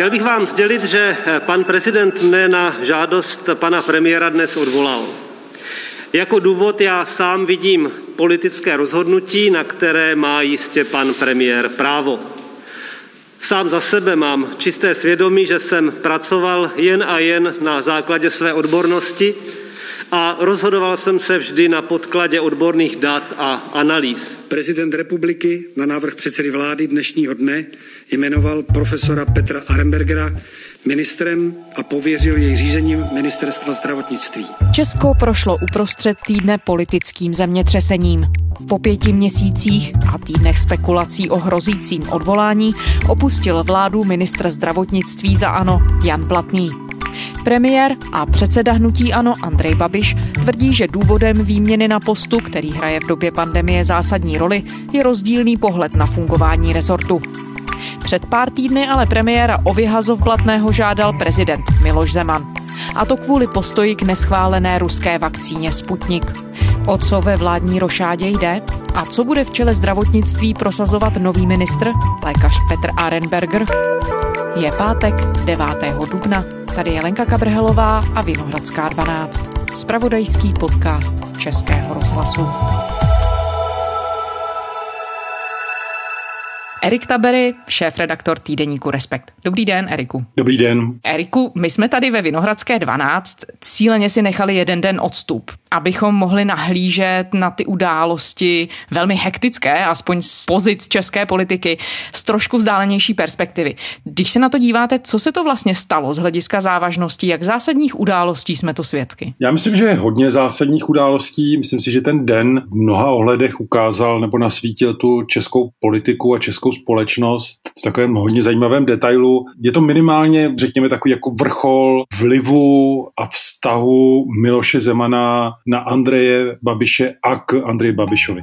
Chtěl bych vám sdělit, že pan prezident mne na žádost pana premiéra dnes odvolal. Jako důvod já sám vidím politické rozhodnutí, na které má jistě pan premiér právo. Sám za sebe mám čisté svědomí, že jsem pracoval jen a jen na základě své odbornosti a rozhodoval jsem se vždy na podkladě odborných dat a analýz. Prezident republiky na návrh předsedy vlády dnešního dne jmenoval profesora Petra Arembergera ministrem a pověřil jej řízením ministerstva zdravotnictví. Česko prošlo uprostřed týdne politickým zemětřesením. Po pěti měsících a týdnech spekulací o hrozícím odvolání opustil vládu ministr zdravotnictví za ANO Jan Blatný. Premiér a předseda hnutí ANO Andrej Babiš tvrdí, že důvodem výměny na postu, který hraje v době pandemie zásadní roli, je rozdílný pohled na fungování rezortu. Před pár týdny ale premiéra o vyhazov Blatného žádal prezident Miloš Zeman. A to kvůli postoji k neschválené ruské vakcíně Sputnik. O co ve vládní rošádě jde? A co bude v čele zdravotnictví prosazovat nový ministr, lékař Petr Arenberger? Je pátek 9. dubna. Tady je Lenka Kabrhelová a Vinohradská 12. Spravodajský podcast Českého rozhlasu. Erik Tabery, šéf-redaktor týdeníku Respekt. Dobrý den, Eriku. Dobrý den. Eriku, my jsme tady ve Vinohradské 12 cíleně si nechali jeden den odstup, abychom mohli nahlížet na ty události velmi hektické, aspoň z pozic české politiky, z trošku vzdálenější perspektivy. Když se na to díváte, co se to vlastně stalo z hlediska závažnosti, jak zásadních událostí jsme to svědky? Já myslím, že je hodně zásadních událostí. Myslím si, že ten den v mnoha ohledech ukázal nebo nasvítil tu českou politiku a českou společnost v takovém hodně zajímavém detailu. Je to minimálně, řekněme, takový jako vrchol vlivu a vztahu Miloše Zemana na Andreje Babiše a k Andreji Babišovi.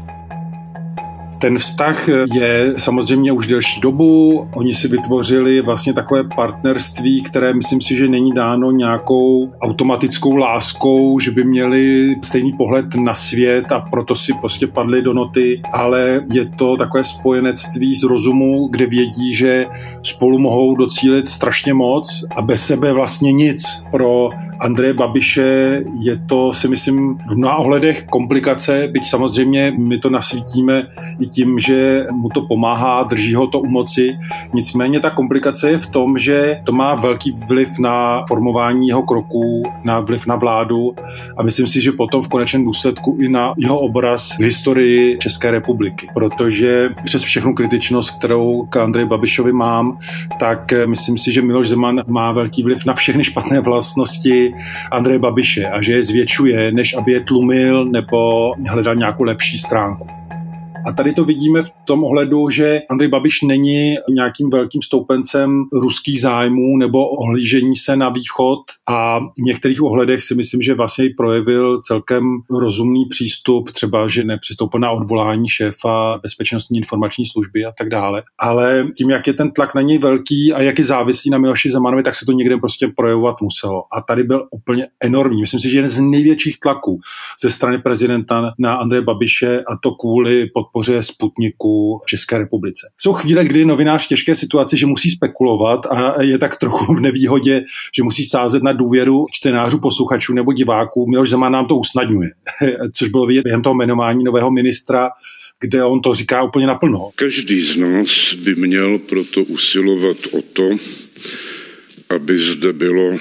Ten vztah je samozřejmě už delší dobu. Oni si vytvořili vlastně takové partnerství, které myslím si, že není dáno nějakou automatickou láskou, že by měli stejný pohled na svět a proto si prostě padli do noty, ale je to takové spojenectví z rozumu, kde vědí, že spolu mohou docílit strašně moc a bez sebe vlastně nic pro Andreje Babiše je to, si myslím, v mnoha ohledech komplikace, byť samozřejmě my to nasvítíme i tím, že mu to pomáhá, drží ho to u moci. Nicméně ta komplikace je v tom, že to má velký vliv na formování jeho kroků, na vliv na vládu a myslím si, že potom v konečném důsledku i na jeho obraz v historii České republiky. Protože přes všechnu kritičnost, kterou k Andreji Babišovi mám, tak myslím si, že Miloš Zeman má velký vliv na všechny špatné vlastnosti Andreje Babiše a že je zvětšuje, než aby je tlumil nebo hledal nějakou lepší stránku. A tady to vidíme v tom ohledu, že Andrej Babiš není nějakým velkým stoupencem ruských zájmů nebo ohlížení se na východ a v některých ohledech si myslím, že vlastně projevil celkem rozumný přístup, třeba, že nepřistoupil na odvolání šéfa bezpečnostní informační služby a tak dále. Ale tím, jak je ten tlak na něj velký a jak je závislý na Miloši Zemanovi, tak se to někde prostě projevovat muselo. A tady byl úplně enormní. Myslím si, že jeden z největších tlaků ze strany prezidenta na Andreje Babiše a to kvůli podporu podpoře Sputniku v České republice. Jsou chvíle, kdy novinář v těžké situaci, že musí spekulovat a je tak trochu v nevýhodě, že musí sázet na důvěru čtenářů, posluchačů nebo diváků. Miloš Zeman nám to usnadňuje, což bylo vidět během toho jmenování nového ministra kde on to říká úplně naplno. Každý z nás by měl proto usilovat o to, aby zde bylo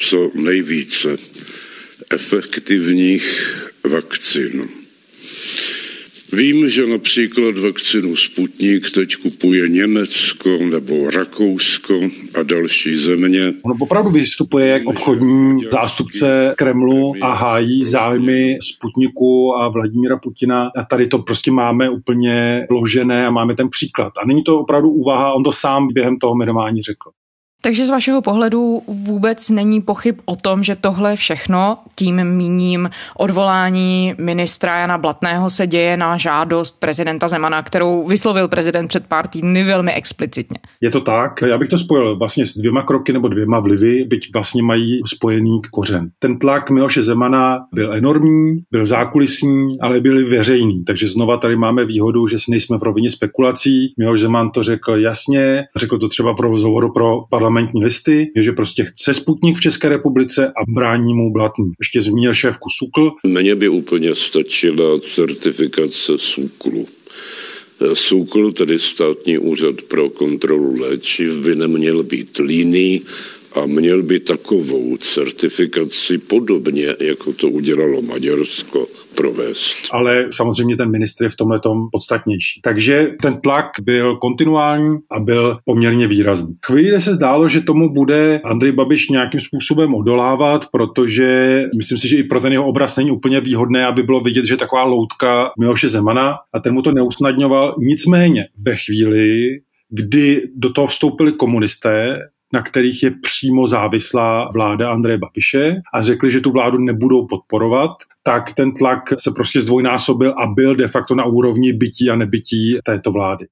co nejvíce efektivních vakcín. Vím, že například vakcinu Sputnik teď kupuje Německo nebo Rakousko a další země. On opravdu vystupuje jak obchodní zástupce Kremlu a hájí zájmy Sputniku a Vladimíra Putina. A tady to prostě máme úplně ložené a máme ten příklad. A není to opravdu úvaha, on to sám během toho jmenování řekl. Takže z vašeho pohledu vůbec není pochyb o tom, že tohle všechno, tím míním odvolání ministra Jana Blatného, se děje na žádost prezidenta Zemana, kterou vyslovil prezident před pár týdny velmi explicitně. Je to tak. Já bych to spojil vlastně s dvěma kroky nebo dvěma vlivy, byť vlastně mají spojený kořen. Ten tlak Miloše Zemana byl enormní, byl zákulisní, ale byl veřejný. Takže znova tady máme výhodu, že si nejsme v rovině spekulací. Miloš Zeman to řekl jasně, řekl to třeba v rozhovoru pro parlament parlamentní listy, je, že prostě chce Sputnik v České republice a brání mu Blatný. Ještě zmínil šéfku SUKL. Mně by úplně stačila certifikace SUKLu. SUKL, tedy státní úřad pro kontrolu léčiv, by neměl být líný a měl by takovou certifikaci podobně, jako to udělalo Maďarsko, provést. Ale samozřejmě ten ministr je v tomhle tom podstatnější. Takže ten tlak byl kontinuální a byl poměrně výrazný. Chvíli se zdálo, že tomu bude Andrej Babiš nějakým způsobem odolávat, protože myslím si, že i pro ten jeho obraz není úplně výhodné, aby bylo vidět, že taková loutka Miloše Zemana a ten mu to neusnadňoval. Nicméně ve chvíli, kdy do toho vstoupili komunisté, na kterých je přímo závislá vláda Andreje Babiše a řekli, že tu vládu nebudou podporovat, tak ten tlak se prostě zdvojnásobil a byl de facto na úrovni bytí a nebytí této vlády.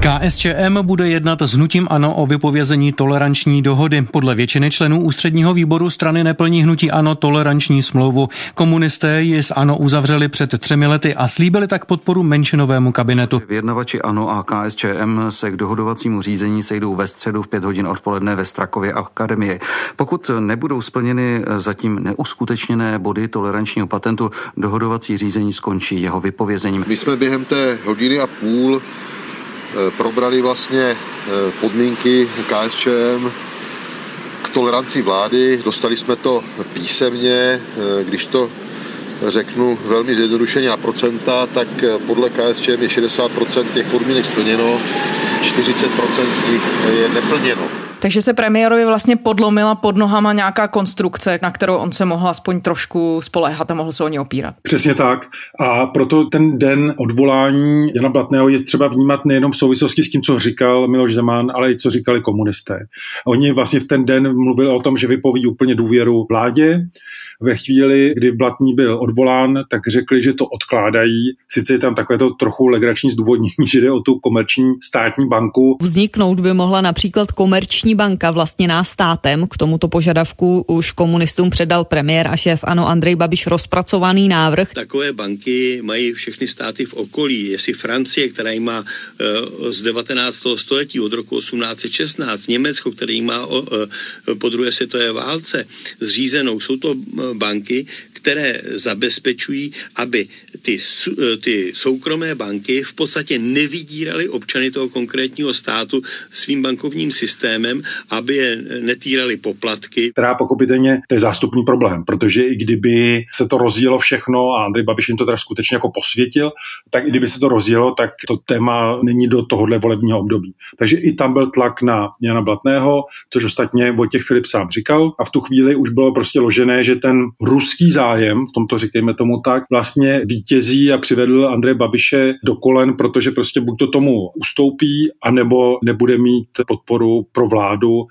KSČM bude jednat s hnutím ANO o vypovězení toleranční dohody. Podle většiny členů ústředního výboru strany neplní hnutí ANO toleranční smlouvu. Komunisté ji s ANO uzavřeli před třemi lety a slíbili tak podporu menšinovému kabinetu. Vyjednavači ANO a KSČM se k dohodovacímu řízení sejdou ve středu v pět hodin odpoledne ve Strakově akademie. Pokud nebudou splněny zatím neuskutečněné body tolerančního patentu, dohodovací řízení skončí jeho vypovězením. My jsme během té hodiny a půl probrali vlastně eh, podmínky KSČM k toleranci vlády. Dostali jsme to písemně, eh, když to řeknu velmi zjednodušeně na procenta, tak podle KSČM je 60% těch podmínek splněno, 40% z nich je neplněno. Takže se premiérovi vlastně podlomila pod nohama nějaká konstrukce, na kterou on se mohl aspoň trošku spoléhat a mohl se o ně opírat. Přesně tak. A proto ten den odvolání Jana Blatného je třeba vnímat nejenom v souvislosti s tím, co říkal Miloš Zeman, ale i co říkali komunisté. Oni vlastně v ten den mluvili o tom, že vypoví úplně důvěru vládě, ve chvíli, kdy Blatný byl odvolán, tak řekli, že to odkládají. Sice je tam takové to trochu legrační zdůvodnění, že jde o tu komerční státní banku. Vzniknout by mohla například komerční banka vlastněná státem. K tomuto požadavku už komunistům předal premiér a šéf ANO Andrej Babiš rozpracovaný návrh. Takové banky mají všechny státy v okolí. Jestli Francie, která ji má uh, z 19. století od roku 1816, Německo, který má uh, po druhé světové válce zřízenou. Jsou to banky, které zabezpečují, aby ty, ty soukromé banky v podstatě nevydíraly občany toho konkrétního státu svým bankovním systémem, aby je netírali poplatky. Která pochopitelně to je zástupný problém, protože i kdyby se to rozjelo všechno a Andrej Babiš jim to teda skutečně jako posvětil, tak i kdyby se to rozjelo, tak to téma není do tohohle volebního období. Takže i tam byl tlak na Jana Blatného, což ostatně Vojtěch Filip sám říkal a v tu chvíli už bylo prostě ložené, že ten ruský zájem, v tomto říkejme tomu tak, vlastně vítězí a přivedl Andreje Babiše do kolen, protože prostě buď to tomu ustoupí, anebo nebude mít podporu pro vládu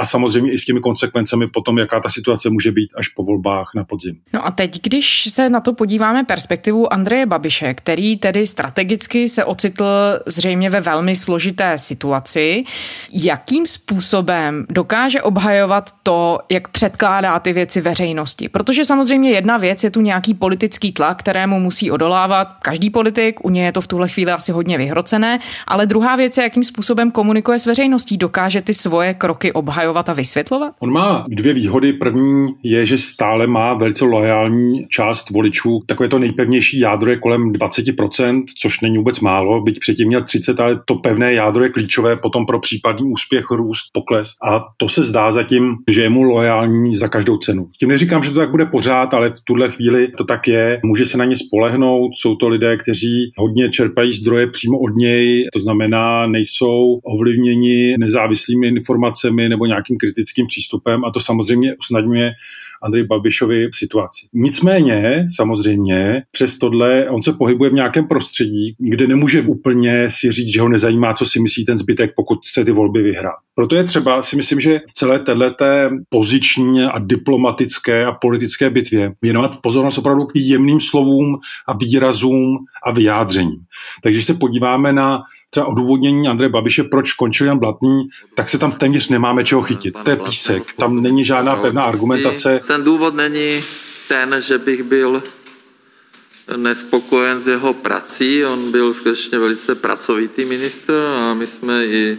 a samozřejmě i s těmi konsekvencemi potom, jaká ta situace může být až po volbách na podzim. No a teď, když se na to podíváme perspektivu Andreje Babiše, který tedy strategicky se ocitl zřejmě ve velmi složité situaci, jakým způsobem dokáže obhajovat to, jak předkládá ty věci veřejnosti? Protože samozřejmě jedna věc je tu nějaký politický tlak, kterému musí odolávat každý politik, u něj je to v tuhle chvíli asi hodně vyhrocené, ale druhá věc je, jakým způsobem komunikuje s veřejností, dokáže ty svoje kroky obhajovat obhajovat a vysvětlovat? On má dvě výhody. První je, že stále má velice loajální část voličů. Takové to nejpevnější jádro je kolem 20%, což není vůbec málo, byť předtím měl 30, ale to pevné jádro je klíčové potom pro případný úspěch, růst, pokles. A to se zdá zatím, že je mu loajální za každou cenu. Tím neříkám, že to tak bude pořád, ale v tuhle chvíli to tak je. Může se na ně spolehnout. Jsou to lidé, kteří hodně čerpají zdroje přímo od něj, to znamená, nejsou ovlivněni nezávislými informacemi nebo nějakým kritickým přístupem a to samozřejmě usnadňuje Andrej Babišovi situaci. Nicméně, samozřejmě, přes tohle on se pohybuje v nějakém prostředí, kde nemůže úplně si říct, že ho nezajímá, co si myslí ten zbytek, pokud chce ty volby vyhrát. Proto je třeba, si myslím, že v celé této poziční a diplomatické a politické bitvě věnovat pozornost opravdu k jemným slovům a výrazům a vyjádřením. Takže když se podíváme na třeba odůvodnění Andreje Babiše, proč končil Jan Blatný, tak se tam téměř nemáme čeho chytit. To je písek, tam není žádná pevná argumentace. Ten důvod není ten, že bych byl nespokojen s jeho prací. On byl skutečně velice pracovitý ministr a my jsme i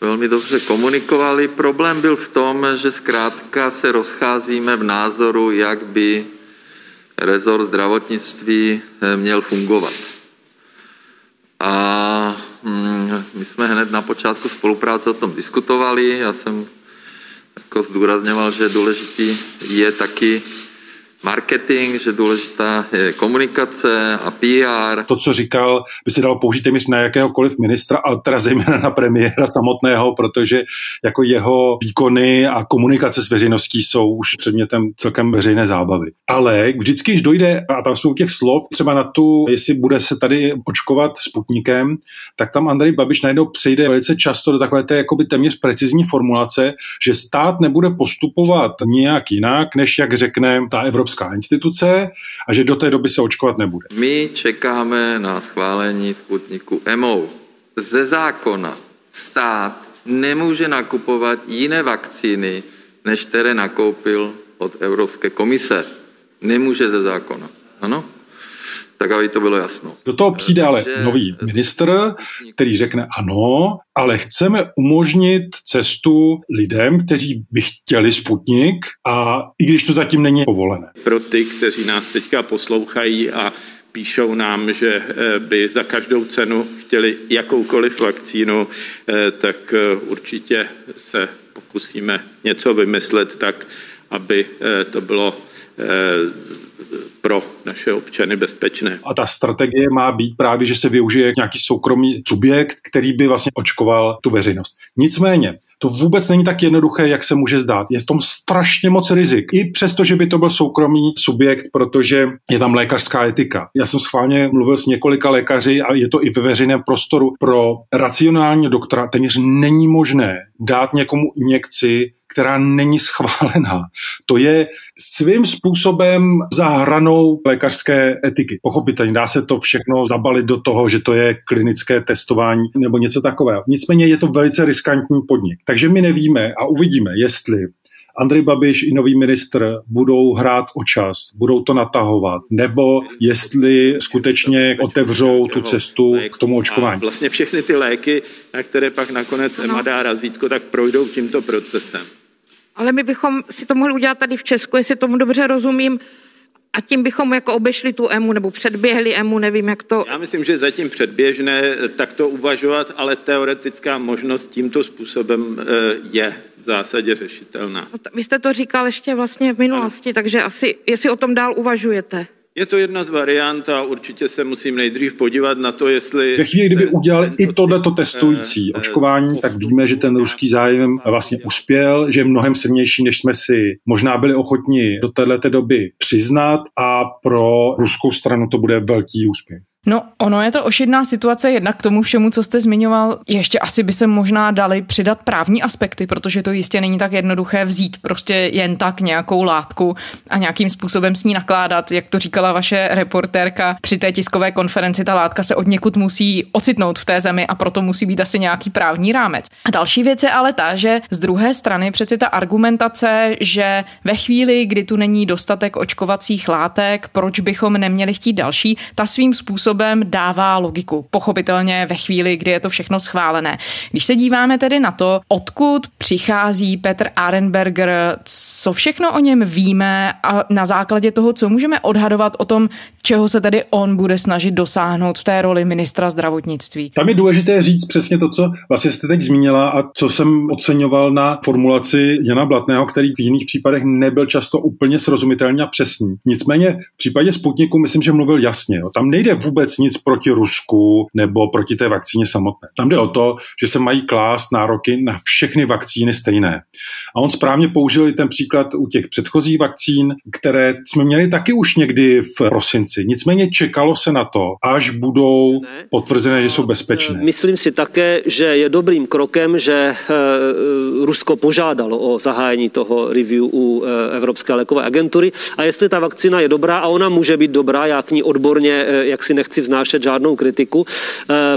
velmi dobře komunikovali. Problém byl v tom, že zkrátka se rozcházíme v názoru, jak by rezort zdravotnictví eh, měl fungovat. A hm, my jsme hned na počátku spolupráce o tom diskutovali. Já jsem jako zdůrazňoval, že důležitý je taky marketing, že důležitá je komunikace a PR. To, co říkal, by se dalo použít téměř na jakéhokoliv ministra, ale teda zejména na premiéra samotného, protože jako jeho výkony a komunikace s veřejností jsou už předmětem celkem veřejné zábavy. Ale vždycky, když dojde, a tam jsou těch slov, třeba na tu, jestli bude se tady očkovat Sputnikem, tak tam Andrej Babiš najednou přejde velice často do takové té jakoby téměř precizní formulace, že stát nebude postupovat nějak jinak, než jak řekne ta Evropská evropská instituce a že do té doby se očkovat nebude. My čekáme na schválení Sputniku EMO. Ze zákona stát nemůže nakupovat jiné vakcíny, než které nakoupil od Evropské komise. Nemůže ze zákona. Ano? Tak aby to bylo jasno. Do toho přijde ale nový ministr, který řekne ano, ale chceme umožnit cestu lidem, kteří by chtěli Sputnik a i když to zatím není povolené. Pro ty, kteří nás teďka poslouchají a píšou nám, že eh, by za každou cenu chtěli jakoukoliv vakcínu, eh, tak eh, určitě se pokusíme něco vymyslet tak, aby to bylo pro naše občany bezpečné. A ta strategie má být právě, že se využije nějaký soukromý subjekt, který by vlastně očkoval tu veřejnost. Nicméně, to vůbec není tak jednoduché, jak se může zdát. Je v tom strašně moc rizik. I přesto, že by to byl soukromý subjekt, protože je tam lékařská etika. Já jsem schválně mluvil s několika lékaři a je to i ve veřejném prostoru. Pro racionální doktora téměř není možné dát někomu injekci, která není schválená. To je svým způsobem za hranou lékařské etiky. Pochopitelně dá se to všechno zabalit do toho, že to je klinické testování nebo něco takového. Nicméně je to velice riskantní podnik. Takže my nevíme a uvidíme, jestli Andrej Babiš i nový ministr budou hrát o čas, budou to natahovat, nebo jestli skutečně otevřou tu cestu k tomu očkování. Vlastně všechny ty léky, na které pak nakonec EMA dá razítko, tak projdou tímto procesem. Ale my bychom si to mohli udělat tady v Česku, jestli tomu dobře rozumím, a tím bychom jako obešli tu EMU nebo předběhli EMU, nevím, jak to... Já myslím, že zatím předběžné takto uvažovat, ale teoretická možnost tímto způsobem eh, je v zásadě řešitelná. No, vy jste to říkal ještě vlastně v minulosti, ano. takže asi, jestli o tom dál uvažujete. Je to jedna z variant a určitě se musím nejdřív podívat na to, jestli... Ve chvíli, kdyby udělal i tohleto testující eh, očkování, tak víme, že ten ruský zájem vlastně uspěl, že je mnohem silnější, než jsme si možná byli ochotni do této doby přiznat a pro ruskou stranu to bude velký úspěch. No, ono je to ošidná situace jednak k tomu všemu, co jste zmiňoval. Ještě asi by se možná dali přidat právní aspekty, protože to jistě není tak jednoduché vzít prostě jen tak nějakou látku a nějakým způsobem s ní nakládat. Jak to říkala vaše reportérka při té tiskové konferenci, ta látka se od někud musí ocitnout v té zemi a proto musí být asi nějaký právní rámec. A další věc je ale ta, že z druhé strany přeci ta argumentace, že ve chvíli, kdy tu není dostatek očkovacích látek, proč bychom neměli chtít další, ta svým způsobem způsobem dává logiku. Pochopitelně ve chvíli, kdy je to všechno schválené. Když se díváme tedy na to, odkud přichází Petr Arenberger, co všechno o něm víme a na základě toho, co můžeme odhadovat o tom, čeho se tedy on bude snažit dosáhnout v té roli ministra zdravotnictví. Tam je důležité říct přesně to, co vlastně jste teď zmínila a co jsem oceňoval na formulaci Jana Blatného, který v jiných případech nebyl často úplně srozumitelný a přesný. Nicméně v případě Sputniku myslím, že mluvil jasně. Jo. Tam nejde vůbec vůbec nic proti Rusku nebo proti té vakcíně samotné. Tam jde o to, že se mají klást nároky na všechny vakcíny stejné. A on správně použil i ten příklad u těch předchozích vakcín, které jsme měli taky už někdy v prosinci. Nicméně čekalo se na to, až budou potvrzené, že jsou bezpečné. Myslím si také, že je dobrým krokem, že eh, Rusko požádalo o zahájení toho review u eh, Evropské lékové agentury a jestli ta vakcína je dobrá a ona může být dobrá, já k ní odborně, eh, jak si nech nechci vznášet žádnou kritiku,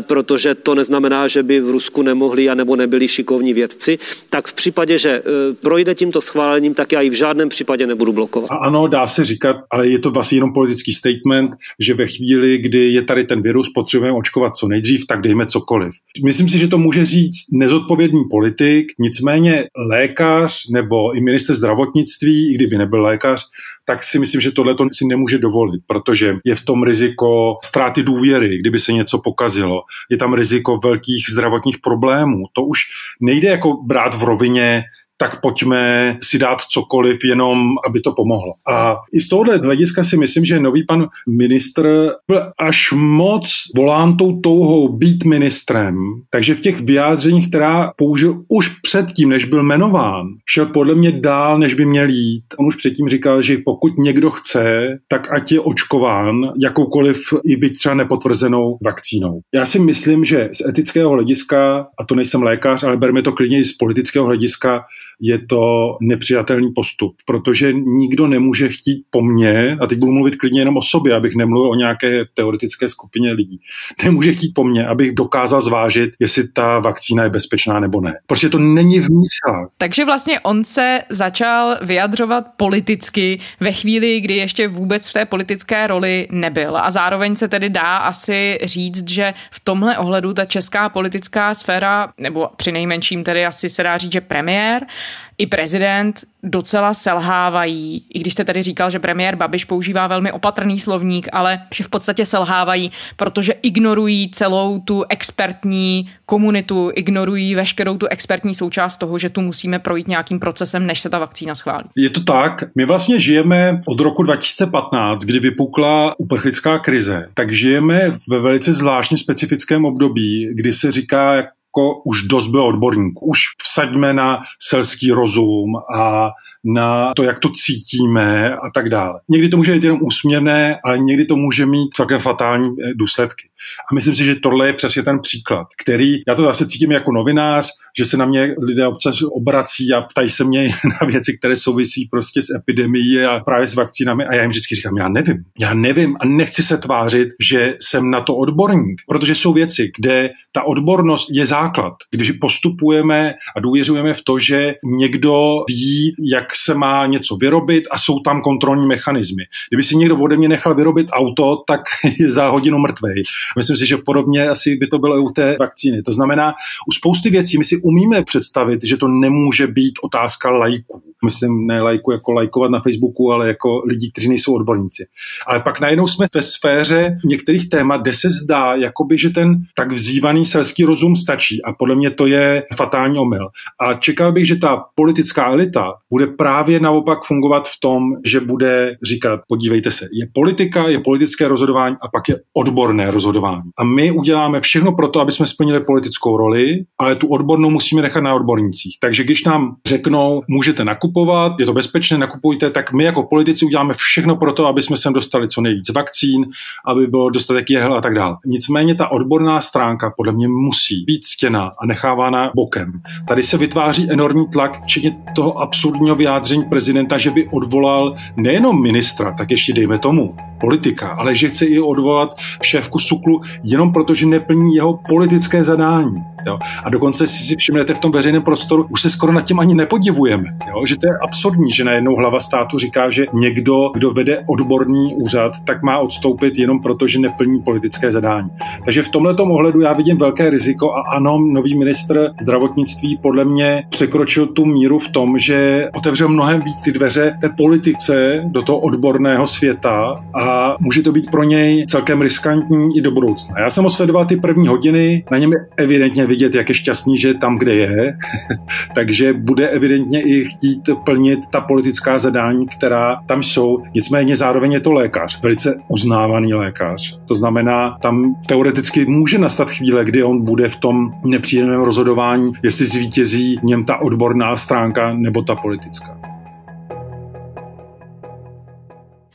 protože to neznamená, že by v Rusku nemohli a nebo nebyli šikovní vědci, tak v případě, že projde tímto schválením, tak já ji v žádném případě nebudu blokovat. A ano, dá se říkat, ale je to vlastně jenom politický statement, že ve chvíli, kdy je tady ten virus, potřebujeme očkovat co nejdřív, tak dejme cokoliv. Myslím si, že to může říct nezodpovědný politik, nicméně lékař nebo i minister zdravotnictví, i kdyby nebyl lékař, tak si myslím, že tohle to si nemůže dovolit, protože je v tom riziko ztráty důvěry, kdyby se něco pokazilo. Je tam riziko velkých zdravotních problémů. To už nejde jako brát v rovině tak pojďme si dát cokoliv, jenom aby to pomohlo. A i z tohohle hlediska si myslím, že nový pan ministr byl až moc volán tou touhou být ministrem, takže v těch vyjádřeních, která použil už předtím, než byl jmenován, šel podle mě dál, než by měl jít. On už předtím říkal, že pokud někdo chce, tak ať je očkován jakoukoliv i byť třeba nepotvrzenou vakcínou. Já si myslím, že z etického hlediska, a to nejsem lékař, ale berme to klidně i z politického hlediska, je to nepřijatelný postup, protože nikdo nemůže chtít po mně, a teď budu mluvit klidně jenom o sobě, abych nemluvil o nějaké teoretické skupině lidí, nemůže chtít po mně, abych dokázal zvážit, jestli ta vakcína je bezpečná nebo ne. Protože to není v místách. Takže vlastně on se začal vyjadřovat politicky ve chvíli, kdy ještě vůbec v té politické roli nebyl. A zároveň se tedy dá asi říct, že v tomhle ohledu ta česká politická sféra, nebo při nejmenším tedy asi se dá říct, že premiér, i prezident docela selhávají, i když jste tady říkal, že premiér Babiš používá velmi opatrný slovník, ale že v podstatě selhávají, protože ignorují celou tu expertní komunitu, ignorují veškerou tu expertní součást toho, že tu musíme projít nějakým procesem, než se ta vakcína schválí. Je to tak. My vlastně žijeme od roku 2015, kdy vypukla uprchlická krize, tak žijeme ve velice zvláštně specifickém období, kdy se říká, už dost bylo odborníků. Už vsaďme na selský rozum a na to, jak to cítíme a tak dále. Někdy to může být jenom úsměvné, ale někdy to může mít celkem fatální eh, důsledky. A myslím si, že tohle je přesně ten příklad, který já to zase cítím jako novinář, že se na mě lidé občas obrací a ptají se mě na věci, které souvisí prostě s epidemií a právě s vakcínami a já jim vždycky říkám, já nevím, já nevím a nechci se tvářit, že jsem na to odborník, protože jsou věci, kde ta odbornost je základ, když postupujeme a důvěřujeme v to, že někdo ví, jak se má něco vyrobit a jsou tam kontrolní mechanismy. Kdyby si někdo ode mě nechal vyrobit auto, tak je za hodinu mrtvej. Myslím si, že podobně asi by to bylo i u té vakcíny. To znamená, u spousty věcí my si umíme představit, že to nemůže být otázka lajků. Myslím, ne lajku jako lajkovat na Facebooku, ale jako lidí, kteří nejsou odborníci. Ale pak najednou jsme ve sféře některých témat, kde se zdá, jakoby, že ten tak vzývaný selský rozum stačí. A podle mě to je fatální omyl. A čekal bych, že ta politická elita bude právě naopak fungovat v tom, že bude říkat, podívejte se, je politika, je politické rozhodování a pak je odborné rozhodování. A my uděláme všechno pro to, aby jsme splnili politickou roli, ale tu odbornou musíme nechat na odbornících. Takže když nám řeknou, můžete nakupovat, je to bezpečné, nakupujte, tak my jako politici uděláme všechno pro to, aby jsme sem dostali co nejvíc vakcín, aby bylo dostatek jehel a tak dále. Nicméně ta odborná stránka podle mě musí být stěna a nechávána bokem. Tady se vytváří enormní tlak, včetně toho absurdního vyjádření prezidenta, že by odvolal nejenom ministra, tak ještě dejme tomu politika, ale že chce i odvolat šéfku SUKLu jenom proto, že neplní jeho politické zadání. Jo? A dokonce si si všimnete v tom veřejném prostoru, už se skoro nad tím ani nepodivujeme. Jo? Že to je absurdní, že najednou hlava státu říká, že někdo, kdo vede odborný úřad, tak má odstoupit jenom proto, že neplní politické zadání. Takže v tomto ohledu já vidím velké riziko a ano, nový ministr zdravotnictví podle mě překročil tu míru v tom, že otevřel mnohem víc ty dveře té politice do toho odborného světa a může to být pro něj celkem riskantní i do budoucna. Já jsem ho sledoval ty první hodiny, na něm je evidentně vidět, jak je šťastný, že je tam, kde je, takže bude evidentně i chtít plnit ta politická zadání, která tam jsou. Nicméně zároveň je to lékař, velice uznávaný lékař. To znamená, tam teoreticky může nastat chvíle, kdy on bude v tom nepříjemném rozhodování, jestli zvítězí něm ta odborná stránka nebo ta politická.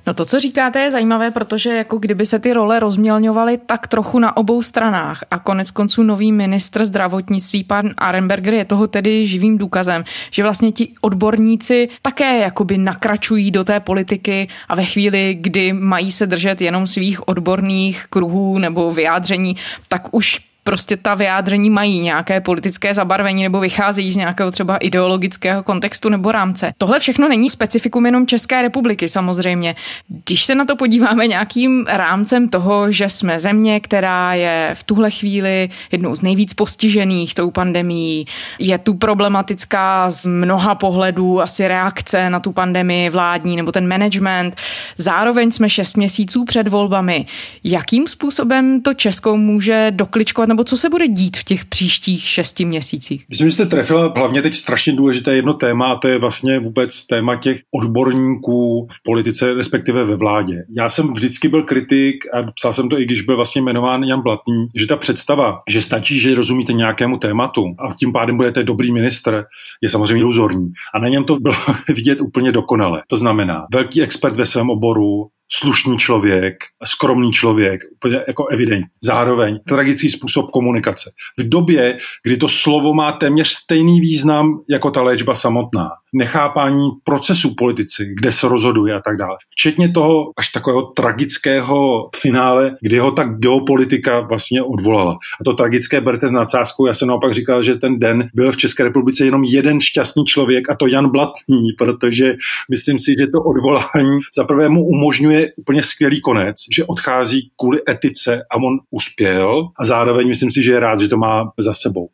No to, co říkáte, je zajímavé, protože jako kdyby se ty role rozmělňovaly tak trochu na obou stranách. A konec konců nový ministr zdravotnictví, pan Arenberger, je toho tedy živým důkazem, že vlastně ti odborníci také jakoby nakračují do té politiky a ve chvíli, kdy mají se držet jenom svých odborných kruhů nebo vyjádření, tak už prostě ta vyjádření mají nějaké politické zabarvení nebo vycházejí z nějakého třeba ideologického kontextu nebo rámce. Tohle všechno není specifikum jenom České republiky samozřejmě. Když se na to podíváme nějakým rámcem toho, že jsme země, která je v tuhle chvíli jednou z nejvíc postižených tou pandemí, je tu problematická z mnoha pohledů asi reakce na tu pandemii vládní nebo ten management. Zároveň jsme šest měsíců před volbami. Jakým způsobem to Českou může dokličkovat nebo co se bude dít v těch příštích šesti měsících? Myslím, že jste trefila hlavně teď strašně důležité jedno téma a to je vlastně vůbec téma těch odborníků v politice, respektive ve vládě. Já jsem vždycky byl kritik a psal jsem to i když byl vlastně jmenován Jan Blatný, že ta představa, že stačí, že rozumíte nějakému tématu a tím pádem budete dobrý ministr, je samozřejmě iluzorní. A na něm to bylo vidět úplně dokonale. To znamená, velký expert ve svém oboru, slušný člověk, skromný člověk, úplně jako evidentní. Zároveň tragický způsob komunikace. V době, kdy to slovo má téměř stejný význam jako ta léčba samotná. Nechápání procesu politici, kde se rozhoduje a tak dále. Včetně toho až takového tragického finále, kdy ho ta geopolitika vlastně odvolala. A to tragické berte s nadsázkou. Já jsem naopak říkal, že ten den byl v České republice jenom jeden šťastný člověk a to Jan Blatný, protože myslím si, že to odvolání za prvé mu umožňuje je úplně skvělý konec, že odchází kvůli etice a on uspěl a zároveň myslím si, že je rád, že to má za sebou.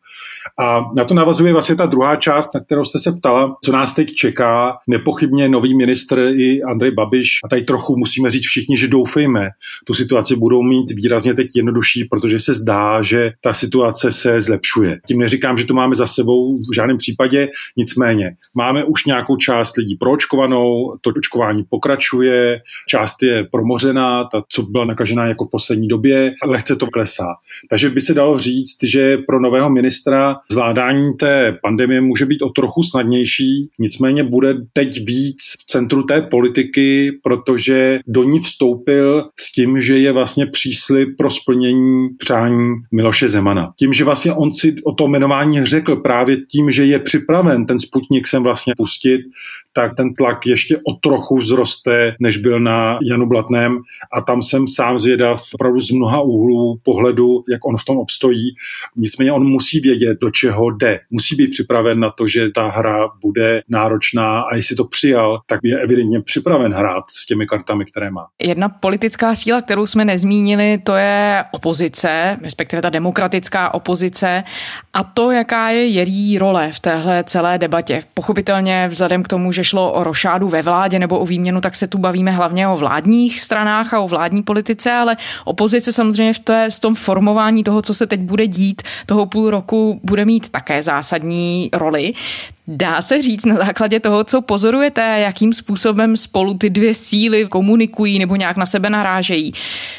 A na to navazuje vlastně ta druhá část, na kterou jste se ptala, co nás teď čeká. Nepochybně nový ministr i Andrej Babiš. A tady trochu musíme říct všichni, že doufejme, tu situaci budou mít výrazně teď jednodušší, protože se zdá, že ta situace se zlepšuje. Tím neříkám, že to máme za sebou v žádném případě, nicméně máme už nějakou část lidí proočkovanou, to očkování pokračuje, část je promořená, ta, co byla nakažená jako v poslední době, lehce to klesá. Takže by se dalo říct, že pro nového ministra zvládání té pandemie může být o trochu snadnější, nicméně bude teď víc v centru té politiky, protože do ní vstoupil s tím, že je vlastně příslip pro splnění přání Miloše Zemana. Tím, že vlastně on si o to jmenování řekl právě tím, že je připraven ten Sputnik sem vlastně pustit, tak ten tlak ještě o trochu vzroste, než byl na Janu Blatném a tam jsem sám zvědav opravdu z mnoha úhlů pohledu, jak on v tom obstojí. Nicméně on musí vědět, do čeho jde. Musí být připraven na to, že ta hra bude náročná a jestli to přijal, tak je evidentně připraven hrát s těmi kartami, které má. Jedna politická síla, kterou jsme nezmínili, to je opozice, respektive ta demokratická opozice a to, jaká je její role v téhle celé debatě. Pochopitelně vzhledem k tomu, že šlo o rošádu ve vládě nebo o výměnu, tak se tu bavíme hlavně o vládních stranách a o vládní politice, ale opozice samozřejmě v, té, v tom formování toho, co se teď bude dít, toho půl roku bude mít také zásadní roli. Dá se říct na základě toho, co pozorujete, jakým způsobem spolu ty dvě síly komunikují nebo nějak na sebe narážejí.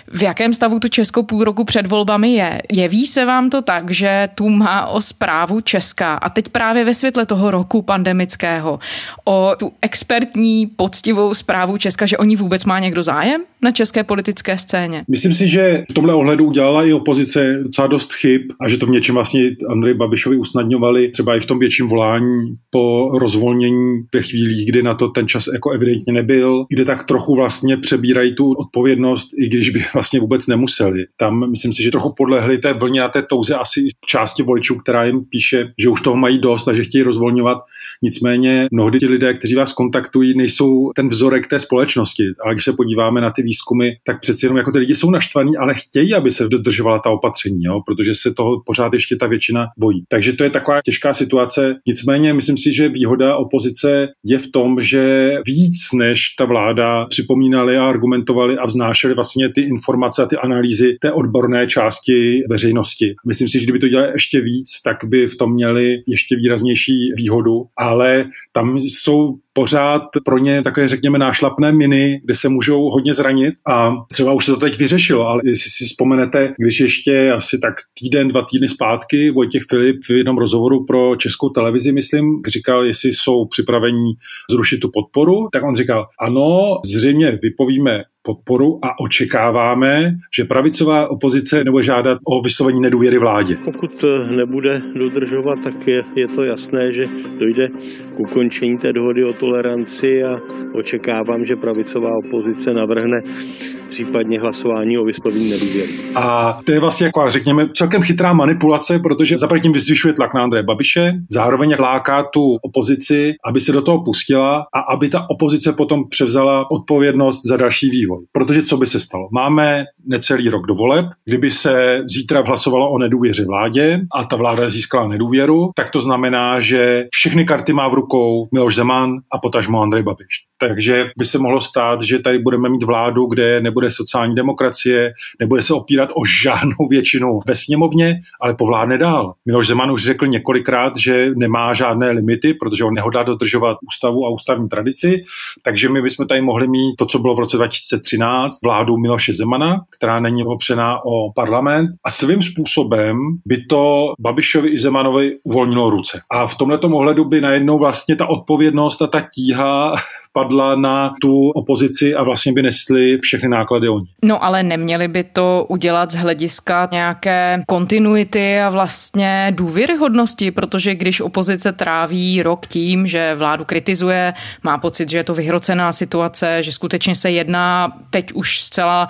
V jakém stavu tu Česko půl roku před volbami je? Jeví se vám to tak, že tu má o zprávu Česká a teď právě ve světle toho roku pandemického o tu expertní, poctivou zprávu Česka, že oni vůbec má někdo zájem na české politické scéně? Myslím si, že v tomhle ohledu udělala i opozice docela dost chyb a že to v něčem vlastně Andrej Babišovi usnadňovali, třeba i v tom větším volání po rozvolnění ve chvílích, kdy na to ten čas jako evidentně nebyl, kde tak trochu vlastně přebírají tu odpovědnost, i když by vlastně vůbec nemuseli. Tam myslím si, že trochu podlehli té vlně a té touze asi části voličů, která jim píše, že už toho mají dost a že chtějí rozvolňovat. Nicméně mnohdy ti lidé, kteří vás kontaktují, nejsou ten vzorek té společnosti. Ale když se podíváme na ty výzkumy, tak přeci jenom jako ty lidi jsou naštvaní, ale chtějí, aby se dodržovala ta opatření, jo? protože se toho pořád ještě ta většina bojí. Takže to je taková těžká situace. Nicméně myslím si, že výhoda opozice je v tom, že víc než ta vláda připomínali a argumentovali a vznášeli vlastně ty informace a ty analýzy té odborné části veřejnosti. Myslím si, že kdyby to dělali ještě víc, tak by v tom měli ještě výraznější výhodu, ale tam jsou pořád pro ně takové, řekněme, nášlapné miny, kde se můžou hodně zranit a třeba už se to teď vyřešilo, ale jestli si vzpomenete, když ještě asi tak týden, dva týdny zpátky Vojtěch Filip v jednom rozhovoru pro českou televizi, myslím, říkal, jestli jsou připraveni zrušit tu podporu, tak on říkal, ano, zřejmě vypovíme podporu a očekáváme, že pravicová opozice nebude žádat o vyslovení nedůvěry vládě. Pokud nebude dodržovat, tak je, je to jasné, že dojde k ukončení té dohody o toleranci a očekávám, že pravicová opozice navrhne případně hlasování o vyslovení nedůvěry. A to je vlastně jako, řekněme, celkem chytrá manipulace, protože za tím vyzvyšuje tlak na Andreje Babiše, zároveň láká tu opozici, aby se do toho pustila a aby ta opozice potom převzala odpovědnost za další vývoj. Protože co by se stalo? Máme necelý rok do voleb, kdyby se zítra hlasovalo o nedůvěře vládě a ta vláda získala nedůvěru, tak to znamená, že všechny karty má v rukou Miloš Zeman a potažmo Andrej Babiš. Takže by se mohlo stát, že tady budeme mít vládu, kde nebude sociální demokracie, nebude se opírat o žádnou většinu ve sněmovně, ale povládne dál. Miloš Zeman už řekl několikrát, že nemá žádné limity, protože on nehodlá dodržovat ústavu a ústavní tradici, takže my bychom tady mohli mít to, co bylo v roce 2013, vládu Miloše Zemana, která není opřená o parlament a svým způsobem by to Babišovi i Zemanovi uvolnilo ruce. A v tomto ohledu by najednou vlastně ta odpovědnost a ta tíha padla na tu opozici a vlastně by nesli všechny náklady oni. No ale neměli by to udělat z hlediska nějaké kontinuity a vlastně důvěryhodnosti, protože když opozice tráví rok tím, že vládu kritizuje, má pocit, že je to vyhrocená situace, že skutečně se jedná teď už zcela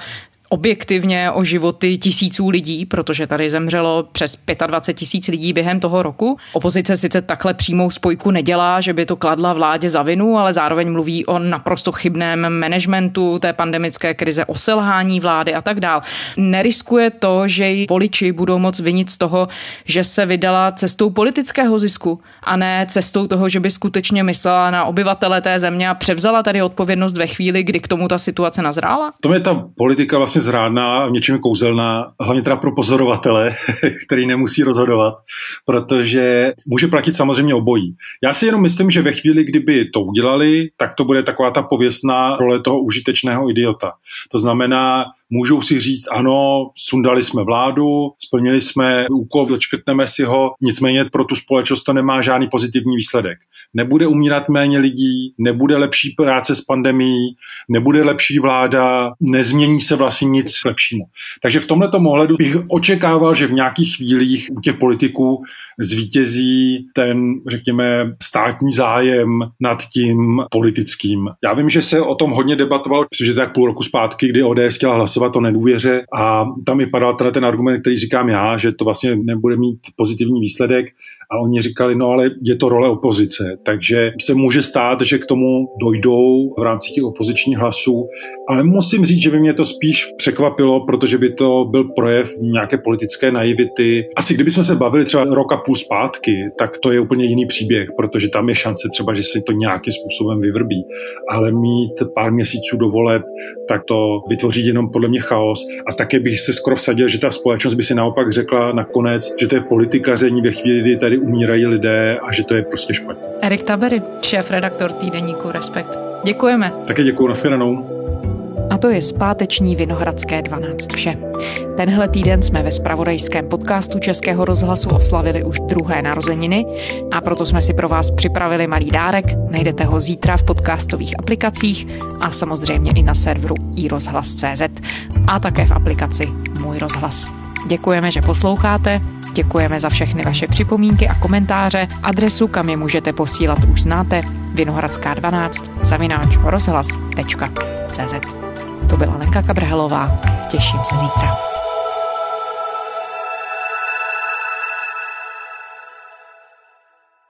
objektivně o životy tisíců lidí, protože tady zemřelo přes 25 tisíc lidí během toho roku. Opozice sice takhle přímou spojku nedělá, že by to kladla vládě za vinu, ale zároveň mluví o naprosto chybném managementu té pandemické krize, o selhání vlády a tak dál. Neriskuje to, že ji voliči budou moc vinit z toho, že se vydala cestou politického zisku a ne cestou toho, že by skutečně myslela na obyvatele té země a převzala tady odpovědnost ve chvíli, kdy k tomu ta situace nazrála? To je ta politika vlastně zrádná, něčím kouzelná, hlavně teda pro pozorovatele, který nemusí rozhodovat, protože může platit samozřejmě obojí. Já si jenom myslím, že ve chvíli, kdyby to udělali, tak to bude taková ta pověstná role toho užitečného idiota. To znamená, můžou si říct, ano, sundali jsme vládu, splnili jsme úkol, dočkrtneme si ho, nicméně pro tu společnost to nemá žádný pozitivní výsledek. Nebude umírat méně lidí, nebude lepší práce s pandemí, nebude lepší vláda, nezmění se vlastně nic lepšímu. Takže v tomto ohledu bych očekával, že v nějakých chvílích u těch politiků zvítězí ten, řekněme, státní zájem nad tím politickým. Já vím, že se o tom hodně debatovalo, myslím, že tak půl roku zpátky, kdy ODS chtěla hlasovat o nedůvěře a tam i padal teda ten argument, který říkám já, že to vlastně nebude mít pozitivní výsledek a oni říkali, no ale je to role opozice, takže se může stát, že k tomu dojdou v rámci těch opozičních hlasů, ale musím říct, že by mě to spíš překvapilo, protože by to byl projev nějaké politické naivity. Asi kdybychom se bavili třeba rok a půl zpátky, tak to je úplně jiný příběh, protože tam je šance třeba, že se to nějakým způsobem vyvrbí. Ale mít pár měsíců do voleb, tak to vytvoří jenom podle mě chaos. A také bych se skoro vsadil, že ta společnost by si naopak řekla nakonec, že to je politikaření ve chvíli, kdy tady umírají lidé a že to je prostě špatně. Erik Tabery, šéf redaktor týdeníku Respekt. Děkujeme. Také děkuji, nashledanou. A to je zpáteční Vinohradské 12 vše. Tenhle týden jsme ve spravodajském podcastu Českého rozhlasu oslavili už druhé narozeniny a proto jsme si pro vás připravili malý dárek. Najdete ho zítra v podcastových aplikacích a samozřejmě i na serveru iRozhlas.cz a také v aplikaci Můj rozhlas. Děkujeme, že posloucháte, děkujeme za všechny vaše připomínky a komentáře. Adresu, kam je můžete posílat, už znáte. Vinohradská 12 zavináč rozhlas.cz To byla Lenka Kabrhelová. Těším se zítra.